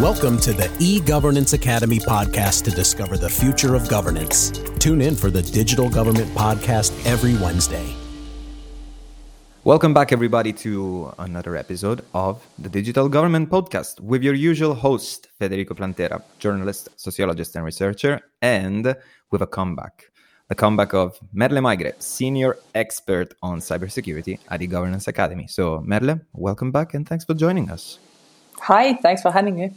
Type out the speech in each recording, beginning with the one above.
Welcome to the e-Governance Academy podcast to discover the future of governance. Tune in for the Digital Government Podcast every Wednesday. Welcome back, everybody, to another episode of the Digital Government Podcast with your usual host, Federico Plantera, journalist, sociologist, and researcher, and with a comeback. The comeback of Merle Maigre, senior expert on cybersecurity at the Governance Academy. So, Merle, welcome back and thanks for joining us. Hi, thanks for having me.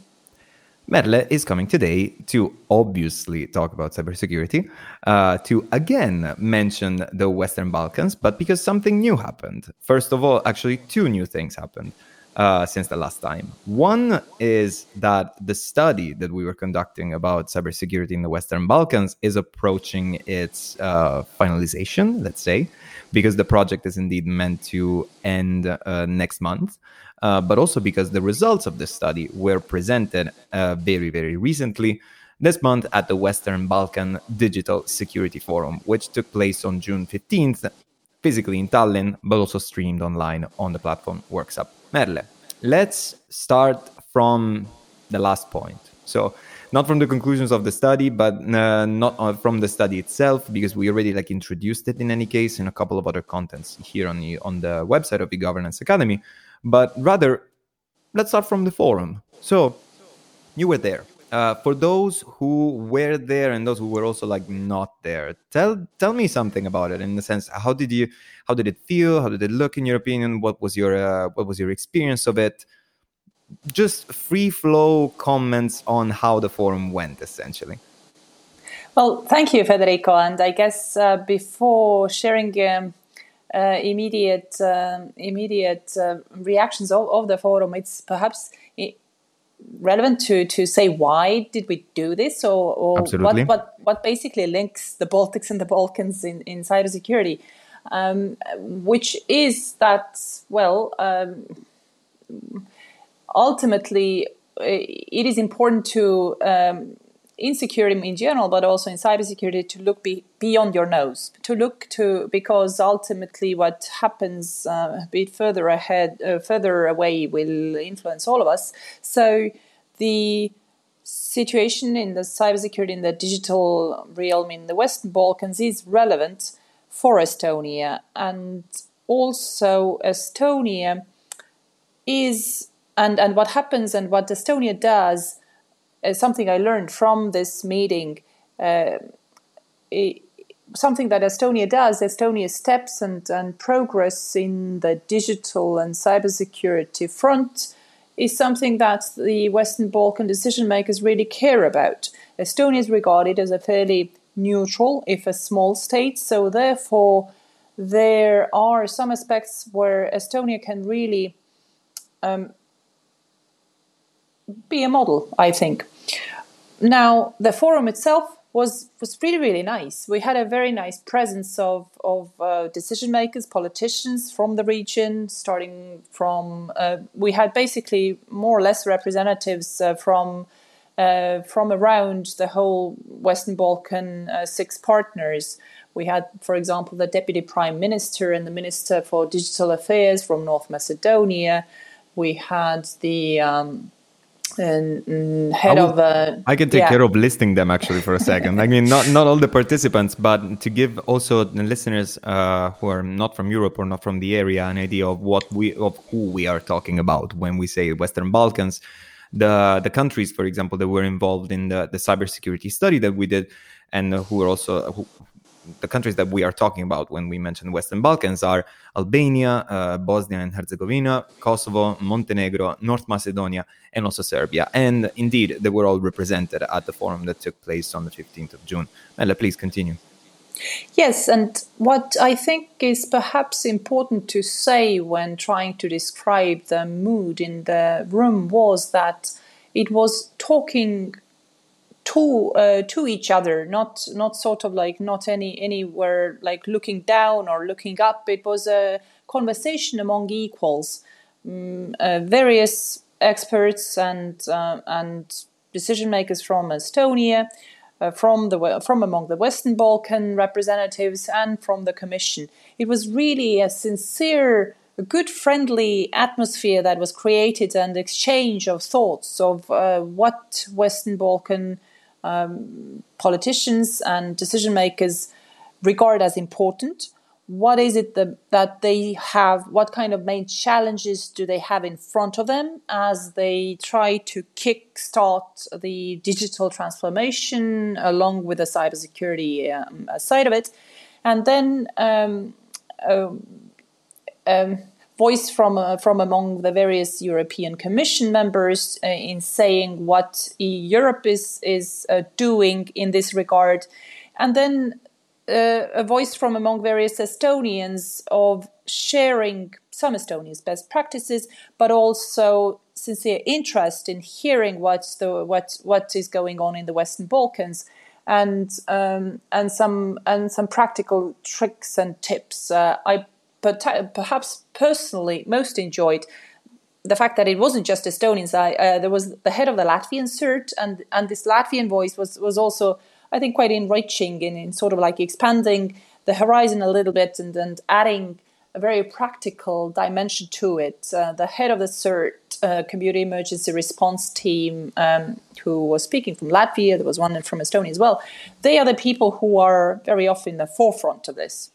Merle is coming today to obviously talk about cybersecurity, uh, to again mention the Western Balkans, but because something new happened. First of all, actually, two new things happened uh, since the last time. One is that the study that we were conducting about cybersecurity in the Western Balkans is approaching its uh, finalization, let's say, because the project is indeed meant to end uh, next month uh, but also because the results of the study were presented uh, very, very recently this month at the Western Balkan Digital Security Forum, which took place on June 15th, physically in Tallinn, but also streamed online on the platform WorksUp. Merle, let's start from the last point. So, not from the conclusions of the study, but uh, not uh, from the study itself, because we already like introduced it in any case in a couple of other contents here on the on the website of the Governance Academy but rather let's start from the forum. So you were there. Uh, for those who were there and those who were also like not there, tell tell me something about it. In the sense, how did you, how did it feel? How did it look in your opinion? What was your uh, what was your experience of it? Just free flow comments on how the forum went, essentially. Well, thank you, Federico. And I guess uh, before sharing um, uh, immediate um, immediate uh, reactions of, of the forum, it's perhaps relevant to to say why did we do this or, or what, what what basically links the Baltics and the Balkans in, in cybersecurity, um, which is that well um, ultimately it is important to um, in security in general, but also in cybersecurity, to look be, beyond your nose, to look to because ultimately what happens uh, a bit further ahead, uh, further away, will influence all of us. So the situation in the cybersecurity in the digital realm in the Western Balkans is relevant for Estonia, and also Estonia is and and what happens and what Estonia does uh, something I learned from this meeting. Uh, it, something that Estonia does, Estonia steps and, and progress in the digital and cybersecurity front is something that the Western Balkan decision makers really care about. Estonia is regarded as a fairly neutral, if a small state, so therefore there are some aspects where Estonia can really um, be a model, I think. Now, the forum itself was was really really nice. We had a very nice presence of of uh, decision makers, politicians from the region, starting from uh, we had basically more or less representatives uh, from uh, from around the whole Western Balkan uh, six partners. We had, for example, the deputy prime minister and the minister for digital affairs from North Macedonia. We had the um, and mm, head will, of a. I can take yeah. care of listing them actually for a second. I mean, not not all the participants, but to give also the listeners uh, who are not from Europe or not from the area an idea of what we of who we are talking about when we say Western Balkans. The the countries, for example, that were involved in the the cybersecurity study that we did, and who were also who, the countries that we are talking about when we mention Western Balkans are Albania, uh, Bosnia and Herzegovina, Kosovo, Montenegro, North Macedonia, and also Serbia. And indeed, they were all represented at the forum that took place on the 15th of June. Merle, please continue. Yes, and what I think is perhaps important to say when trying to describe the mood in the room was that it was talking to uh, to each other not not sort of like not any anywhere like looking down or looking up it was a conversation among equals um, uh, various experts and uh, and decision makers from Estonia uh, from the from among the Western Balkan representatives and from the Commission. It was really a sincere a good friendly atmosphere that was created and exchange of thoughts of uh, what Western Balkan um, politicians and decision makers regard as important. What is it that, they have? What kind of main challenges do they have in front of them as they try to kickstart the digital transformation along with the cybersecurity um, side of it? And then um, um, um, voice from uh, from among the various European Commission members uh, in saying what Europe is is uh, doing in this regard, and then uh, a voice from among various Estonians of sharing some Estonians' best practices, but also sincere interest in hearing what's the what what is going on in the Western Balkans. And um, and some and some practical tricks and tips. Uh, I perhaps personally most enjoyed the fact that it wasn't just Estonians. I, uh, there was the head of the Latvian CERT, and and this Latvian voice was was also I think quite enriching in, in sort of like expanding the horizon a little bit and and adding a very practical dimension to it. Uh, the head of the CERT uh, Community Emergency Response Team, um, who was speaking from Latvia, there was one from Estonia as well. They are the people who are very often the forefront of this.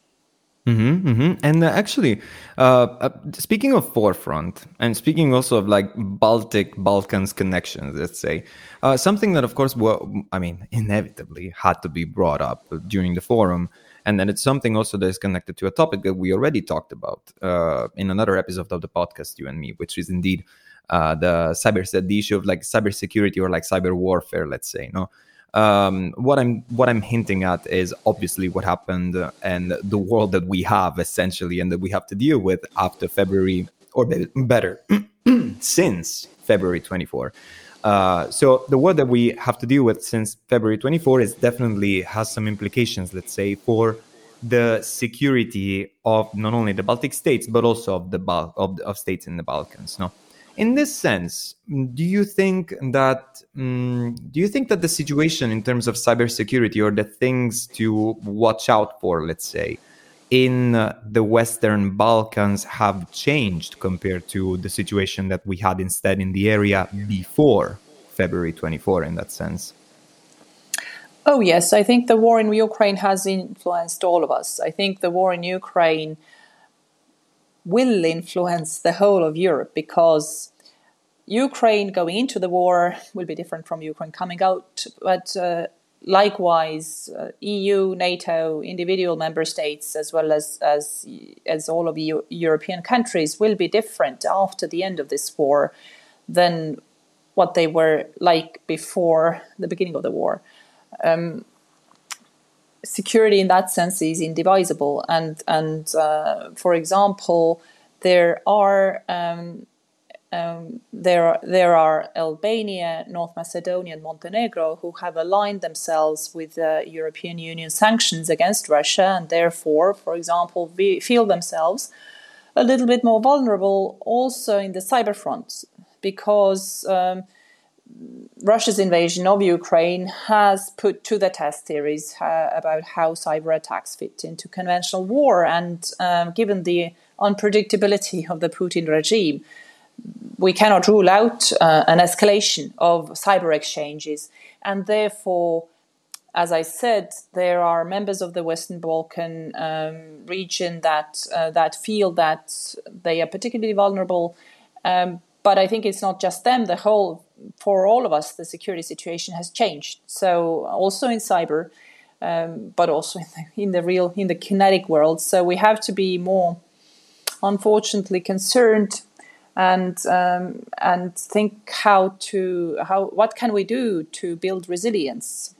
Mm-hmm, mm-hmm. And uh, actually, uh, uh, speaking of forefront, and speaking also of like Baltic Balkans connections, let's say, uh, something that of course, well, I mean, inevitably had to be brought up during the forum, and then it's something also that is connected to a topic that we already talked about uh, in another episode of the podcast, you and me, which is indeed uh, the cyber the issue of like cybersecurity or like cyber warfare, let's say, no um, what I'm what I'm hinting at is obviously what happened and the world that we have essentially and that we have to deal with after February or better since February 24. Uh, so the world that we have to deal with since February 24 is definitely has some implications, let's say, for the security of not only the Baltic states but also of the Bal- of, of states in the Balkans. No, in this sense, do you think that um, do you think that the situation in terms of cybersecurity or the things to watch out for, let's say, in the Western Balkans have changed compared to the situation that we had instead in the area before February 24 in that sense? Oh, yes. I think the war in Ukraine has influenced all of us. I think the war in Ukraine will influence the whole of Europe because Ukraine going into the war will be different from Ukraine coming out, but uh, likewise, uh, EU, NATO, individual member states, as well as as as all of the European countries, will be different after the end of this war than what they were like before the beginning of the war. Um, security, in that sense, is indivisible, and and uh, for example, there are um, um, there, there are Albania, North Macedonia, and Montenegro who have aligned themselves with the European Union sanctions against Russia and therefore, for example, feel themselves a little bit more vulnerable also in the cyber front because um, Russia's invasion of Ukraine has put to the test theories uh, about how cyber attacks fit into conventional war. And um, given the unpredictability of the Putin regime, we cannot rule out uh, an escalation of cyber exchanges. And therefore, as I said, there are members of the Western Balkan um, region that uh, that feel that they are particularly vulnerable. Um, but I think it's not just them. The whole, for all of us, the security situation has changed. So also in cyber, um, but also in the, in the real, in the kinetic world. So we have to be more, unfortunately, concerned and um, and think how to how what can we do to build resilience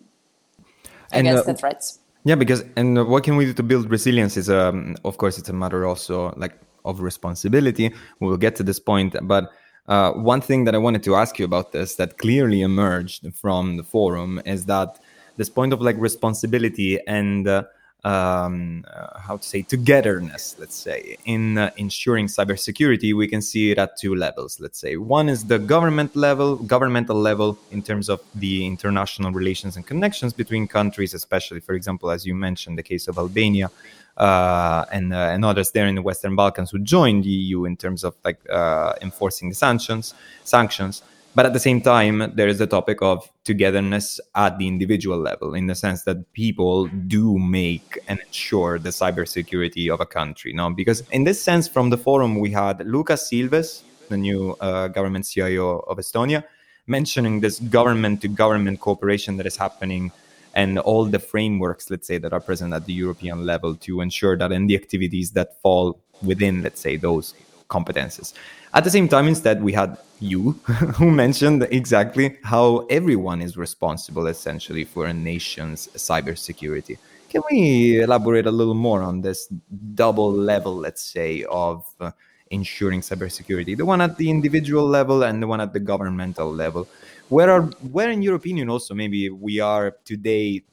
and, against uh, the threats. Yeah, because and what can we do to build resilience is um of course it's a matter also like of responsibility. We will get to this point, but. Uh, one thing that I wanted to ask you about this that clearly emerged from the forum is that this point of like responsibility and uh, um, uh, how to say togetherness let's say. In uh, ensuring cybersecurity we can see it at two levels let's say. One is the government level governmental level in terms of the international relations and connections between countries especially for example as you mentioned the case of albania uh, and uh, and others there in the western balkans who joined the eu in terms of like uh, enforcing the sanctions sanctions but at the same time, there is the topic of togetherness at the individual level, in the sense that people do make and ensure the cybersecurity of a country. No, because in this sense, from the forum we had Luukas Ilves, the new uh, government CIO of Estonia, mentioning this government-to-government cooperation that is happening and all the frameworks, let's say, that are present at the European level to ensure that in the activities that fall within, let's say, those competences. At the same time, instead, we had you who mentioned exactly how everyone is responsible essentially for a nation's cybersecurity. Can we elaborate a little more on this double level, let's say, of uh, ensuring cybersecurity? The one at the individual level and the one at the governmental level. Where are where in your opinion also maybe we are today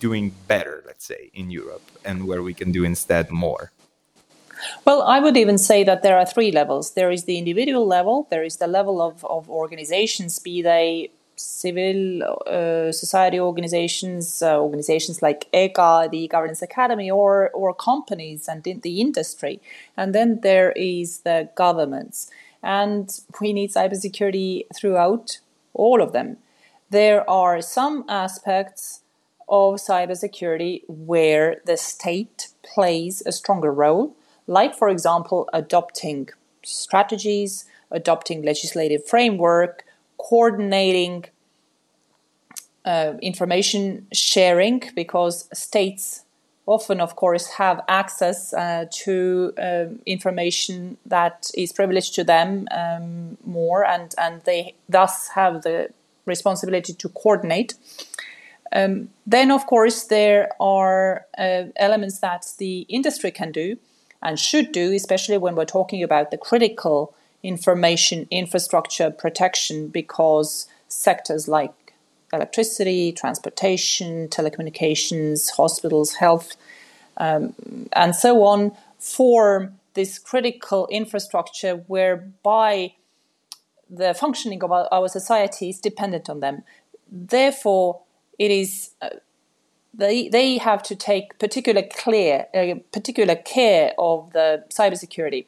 doing better, let's say, in Europe, and where we can do instead more? Well, I would even say that there are three levels. There is the individual level, there is the level of, of organizations, be they civil uh, society organizations, uh, organizations like EGA, the Governance Academy, or, or companies and in the industry. And then there is the governments. And we need cybersecurity throughout all of them. There are some aspects of cybersecurity where the state plays a stronger role like, for example, adopting strategies, adopting legislative framework, coordinating uh, information sharing, because states often, of course, have access uh, to uh, information that is privileged to them um, more, and, and they thus have the responsibility to coordinate. Um, then, of course, there are uh, elements that the industry can do and should do, especially when we're talking about the critical information infrastructure protection, because sectors like electricity, transportation, telecommunications, hospitals, health, um, and so on form this critical infrastructure whereby the functioning of our, our society is dependent on them. Therefore, it is uh, they they have to take particular clear uh, particular care of the cybersecurity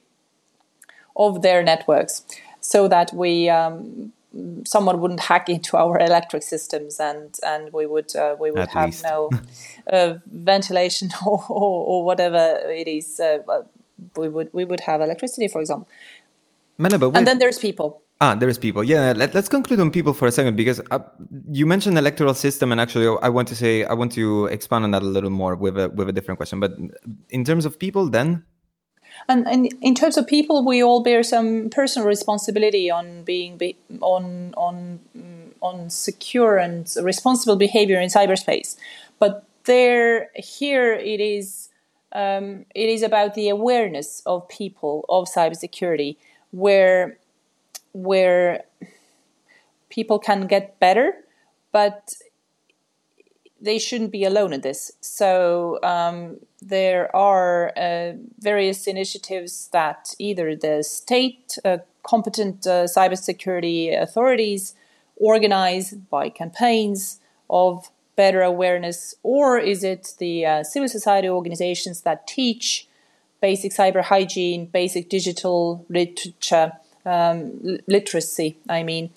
of their networks, so that we um, someone wouldn't hack into our electric systems and and we would uh, we would At have least. no uh, ventilation or, or, or, whatever it is. Uh, we would we would have electricity, for example. and then there's people Ah, there is people. Yeah, let, us conclude on people for a second because uh, you mentioned electoral system, and actually, I want to say I want to expand on that a little more with a with a different question. But in terms of people, then. And, and in terms of people, we all bear some personal responsibility on being be, on on on secure and responsible behavior in cyberspace. But there, here, it is um, it is about the awareness of people of cybersecurity, where where people can get better, but they shouldn't be alone in this. So um, there are uh, various initiatives that either the state, uh, competent uh, cybersecurity authorities organize by campaigns of better awareness, or is it the uh, civil society organizations that teach basic cyber hygiene, basic digital literature? Um, literacy. I mean,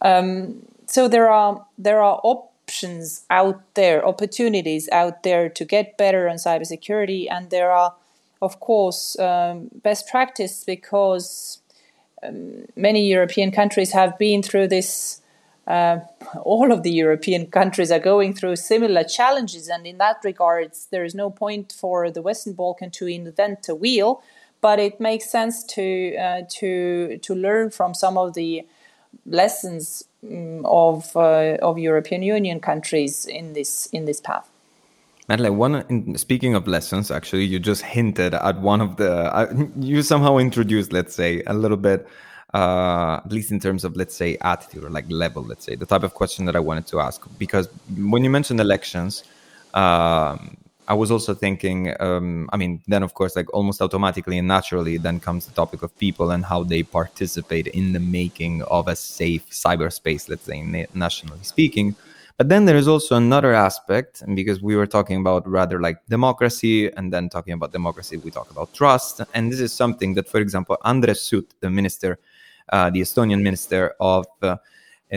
um, so there are there are options out there, opportunities out there to get better on cybersecurity, and there are, of course, um, best practice because um, many European countries have been through this. Uh, all of the European countries are going through similar challenges, and in that regards, there is no point for the Western Balkan to invent a wheel but it makes sense to uh, to to learn from some of the lessons um, of uh, of European Union countries in this in this path. Madeleine, one in, speaking of lessons, actually, you just hinted at one of the. Uh, you somehow introduced, let's say, a little bit, uh, at least in terms of, let's say, attitude or like level, let's say, the type of question that I wanted to ask. Because when you mentioned elections, um, I was also thinking, um, I mean, then of course, like almost automatically and naturally, then comes the topic of people and how they participate in the making of a safe cyberspace, let's say, nationally speaking. But then there is also another aspect, and because we were talking about rather like democracy, and then talking about democracy, we talk about trust. And this is something that, for example, Andres Sutt, the minister, uh, the Estonian minister of uh, uh,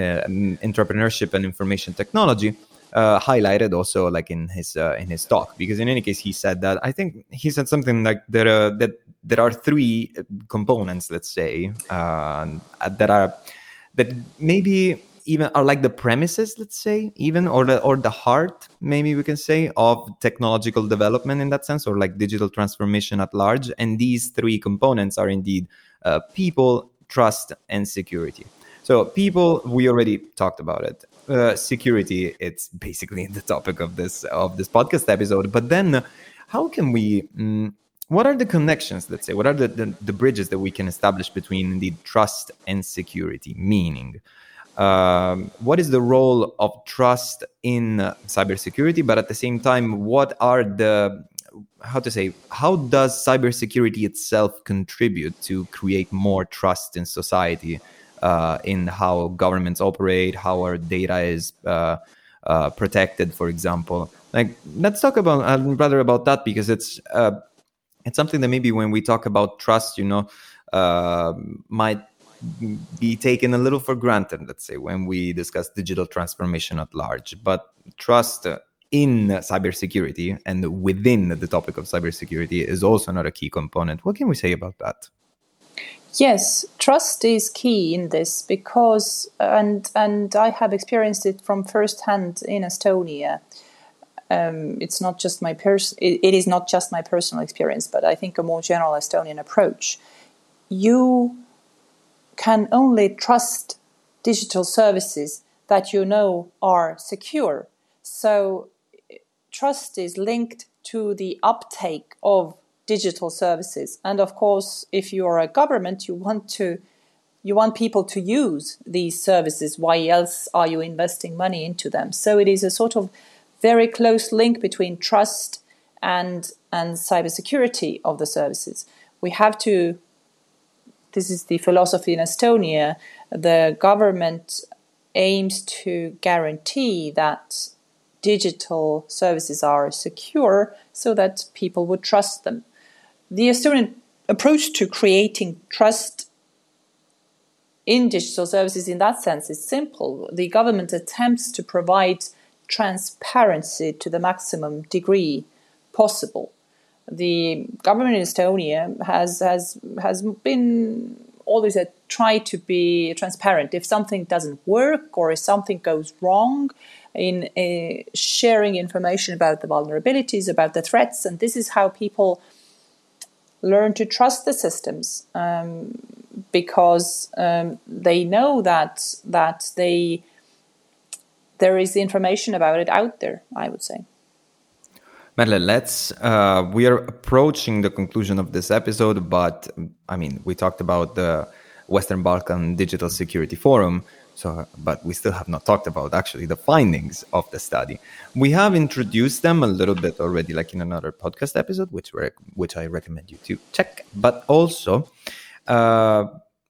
entrepreneurship and information technology, uh, highlighted also like in his uh, in his talk. Because in any case he said that I think he said something like that uh, that there are three components let's say uh, that are that maybe even are like the premises let's say even or the or the heart maybe we can say of technological development in that sense or like digital transformation at large. And these three components are indeed uh, people trust and security. So people we already talked about it uh, security. It's basically the topic of this of this podcast episode. But then how can we mm, what are the connections let's say? What are the, the, the bridges that we can establish between the trust and security? Meaning um, what is the role of trust in uh, cybersecurity? But at the same time what are the how to say how does cybersecurity itself contribute to create more trust in society uh, in how governments operate how our data is uh, uh, protected for example like let's talk about uh, rather about that because it's uh, it's something that maybe when we talk about trust you know uh, might be taken a little for granted, let's say, when we discuss digital transformation at large. But trust in cybersecurity and within the topic of cybersecurity is also another key component. What can we say about that? Yes, trust is key in this because, and and I have experienced it from first hand in Estonia. Um, it's not just my pers- it, it is not just my personal experience, but I think a more general Estonian approach. You can only trust digital services that you know are secure. So, trust is linked to the uptake of digital services. And of course, if you are a government, you want to you want people to use these services. Why else are you investing money into them? So it is a sort of very close link between trust and and cybersecurity of the services. We have to this is the philosophy in Estonia. The government aims to guarantee that digital services are secure so that people would trust them. The Estonian approach to creating trust in digital services in that sense is simple. The government attempts to provide transparency to the maximum degree possible the government in Estonia has has has been always a to be transparent. If something doesn't work or if something goes wrong, in uh, sharing information about the vulnerabilities, about the threats, and this is how people learn to trust the systems um, because um, they know that that they there is information about it out there. I would say. Merle, let's. Uh, we are approaching the conclusion of this episode, but I mean, we talked about the Western Balkan Digital Security Forum. So, but we still have not talked about actually the findings of the study. We have introduced them a little bit already, like in another podcast episode, which which I recommend you to check. But also, uh,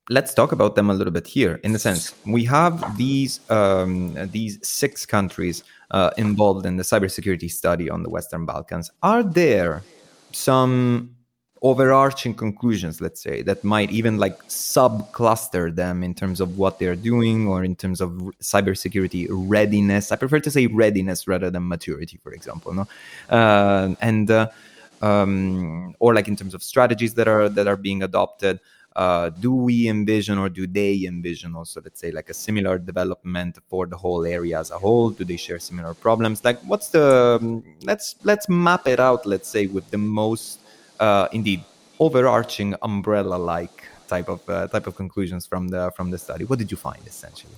let's talk about them a little bit here. In the sense, we have these um, these six countries uh, involved in the cybersecurity study on the Western Balkans. Are there some overarching conclusions, let's say, that might even like sub-cluster them in terms of what they're doing or in terms of cybersecurity readiness? I prefer to say readiness rather than maturity, for example. No, uh, and uh, um, or like in terms of strategies that are that are being adopted uh, do we envision or do they envision also let's say like a similar development for the whole area as a whole do they share similar problems like what's the let's let's map it out let's say with the most uh, indeed overarching umbrella like type of uh, type of conclusions from the from the study. What did you find essentially?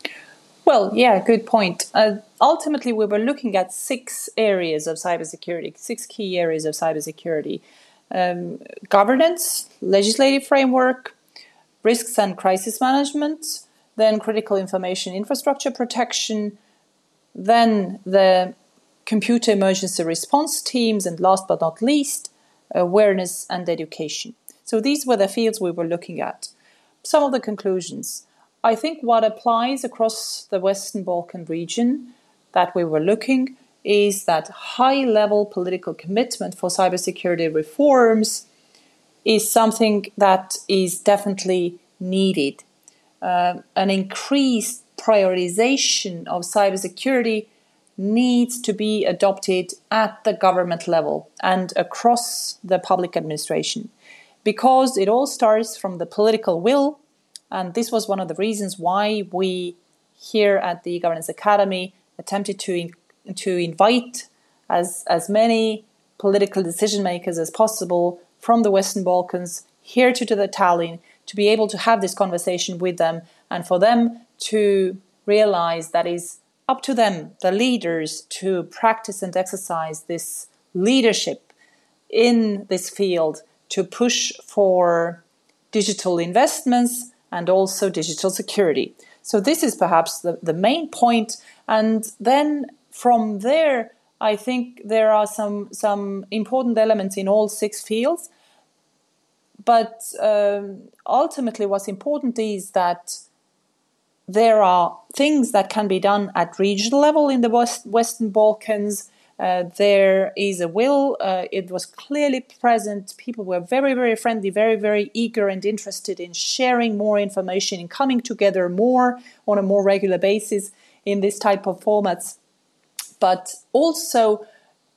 Well, yeah, good point. Uh, ultimately, we were looking at six areas of cybersecurity, six key areas of cybersecurity. Um, governance, legislative framework, risks and crisis management, then critical information infrastructure protection, then the computer emergency response teams, and last but not least, awareness and education. So these were the fields we were looking at. Some of the conclusions. I think what applies across the Western Balkan region that we were looking is that high level political commitment for cybersecurity reforms is something that is definitely needed. Uh, an increased prioritization of cybersecurity needs to be adopted at the government level and across the public administration because it all starts from the political will. And this was one of the reasons why we here at the Governance Academy attempted to, in, to invite as, as many political decision makers as possible from the Western Balkans here to, to the Tallinn to be able to have this conversation with them and for them to realize that is up to them, the leaders, to practice and exercise this leadership in this field to push for digital investments and also digital security. So, this is perhaps the, the main point. And then from there, I think there are some, some important elements in all six fields. But um, ultimately, what's important is that there are things that can be done at regional level in the West, Western Balkans. Uh, there is a will. Uh, it was clearly present. People were very, very friendly, very, very eager and interested in sharing more information, in coming together more on a more regular basis in this type of formats. But also,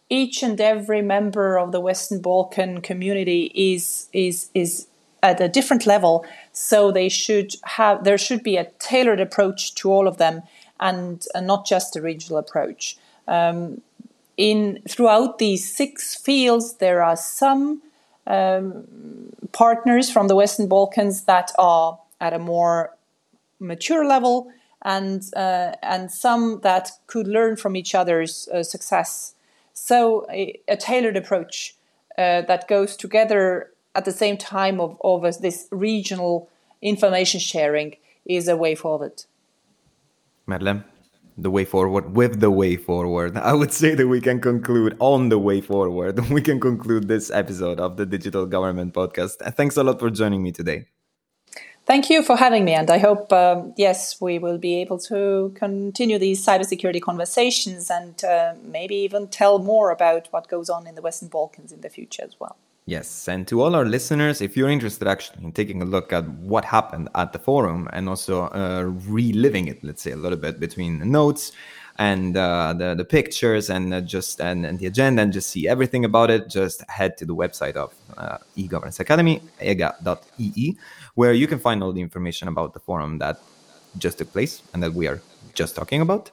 each and every member of the Western Balkan community is is is at a different level. So they should have there should be a tailored approach to all of them, and, and not just a regional approach. Um, in throughout these six fields, there are some um, partners from the Western Balkans that are at a more mature level, and uh, and some that could learn from each other's uh, success. So a, a tailored approach uh, that goes together at the same time of, of this regional information sharing is a way forward. Madeleine, the way forward with the way forward. I would say that we can conclude on the way forward. We can conclude this episode of the Digital Government Podcast. Thanks a lot for joining me today. Thank you for having me, and I hope, um, yes, we will be able to continue these cybersecurity conversations and uh, maybe even tell more about what goes on in the Western Balkans in the future as well. Yes, and to all our listeners, if you're interested actually in taking a look at what happened at the forum and also uh, reliving it, let's say a little bit between the notes and uh, the the pictures and uh, just and, and, the agenda and just see everything about it, just head to the website of uh, e-governance academy ega.ee, where you can find all the information about the forum that just took place and that we are just talking about.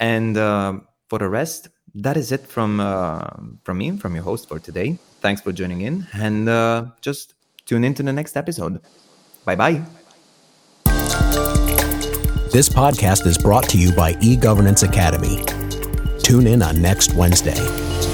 And uh, for the rest, that is it from uh, from me, from your host for today. Thanks for joining in, and uh, just tune in to the next episode. Bye bye. This podcast is brought to you by eGovernance Academy. Tune in on next Wednesday.